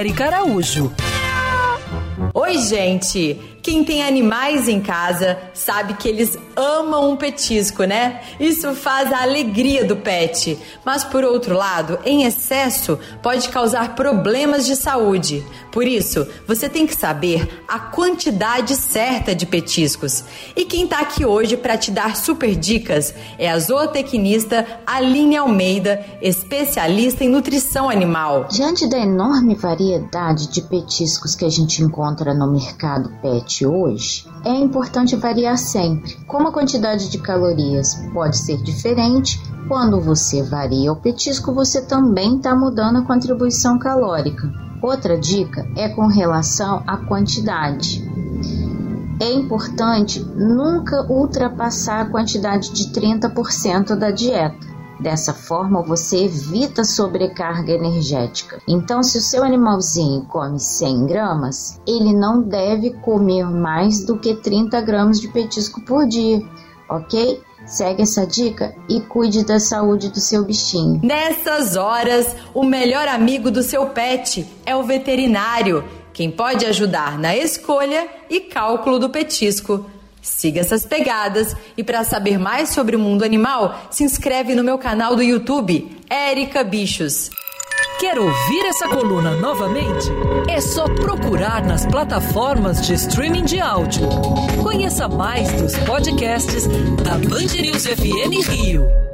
Érica Araújo. Oi, gente! Quem tem animais em casa sabe que eles amam um petisco, né? Isso faz a alegria do pet. Mas por outro lado, em excesso pode causar problemas de saúde. Por isso, você tem que saber a quantidade certa de petiscos. E quem está aqui hoje para te dar super dicas é a zootecnista Aline Almeida, especialista em nutrição animal. Diante da enorme variedade de petiscos que a gente encontra no mercado pet hoje, é importante variar sempre. Como a quantidade de calorias pode ser diferente, quando você varia o petisco, você também está mudando a contribuição calórica. Outra dica é com relação à quantidade. É importante nunca ultrapassar a quantidade de 30% da dieta. Dessa forma, você evita sobrecarga energética. Então, se o seu animalzinho come 100 gramas, ele não deve comer mais do que 30 gramas de petisco por dia, ok? Segue essa dica e cuide da saúde do seu bichinho. Nessas horas, o melhor amigo do seu pet é o veterinário, quem pode ajudar na escolha e cálculo do petisco. Siga essas pegadas e para saber mais sobre o mundo animal, se inscreve no meu canal do YouTube, Érica Bichos. Quer ouvir essa coluna novamente? É só procurar nas plataformas de streaming de áudio. Conheça mais dos podcasts da Band News FM Rio.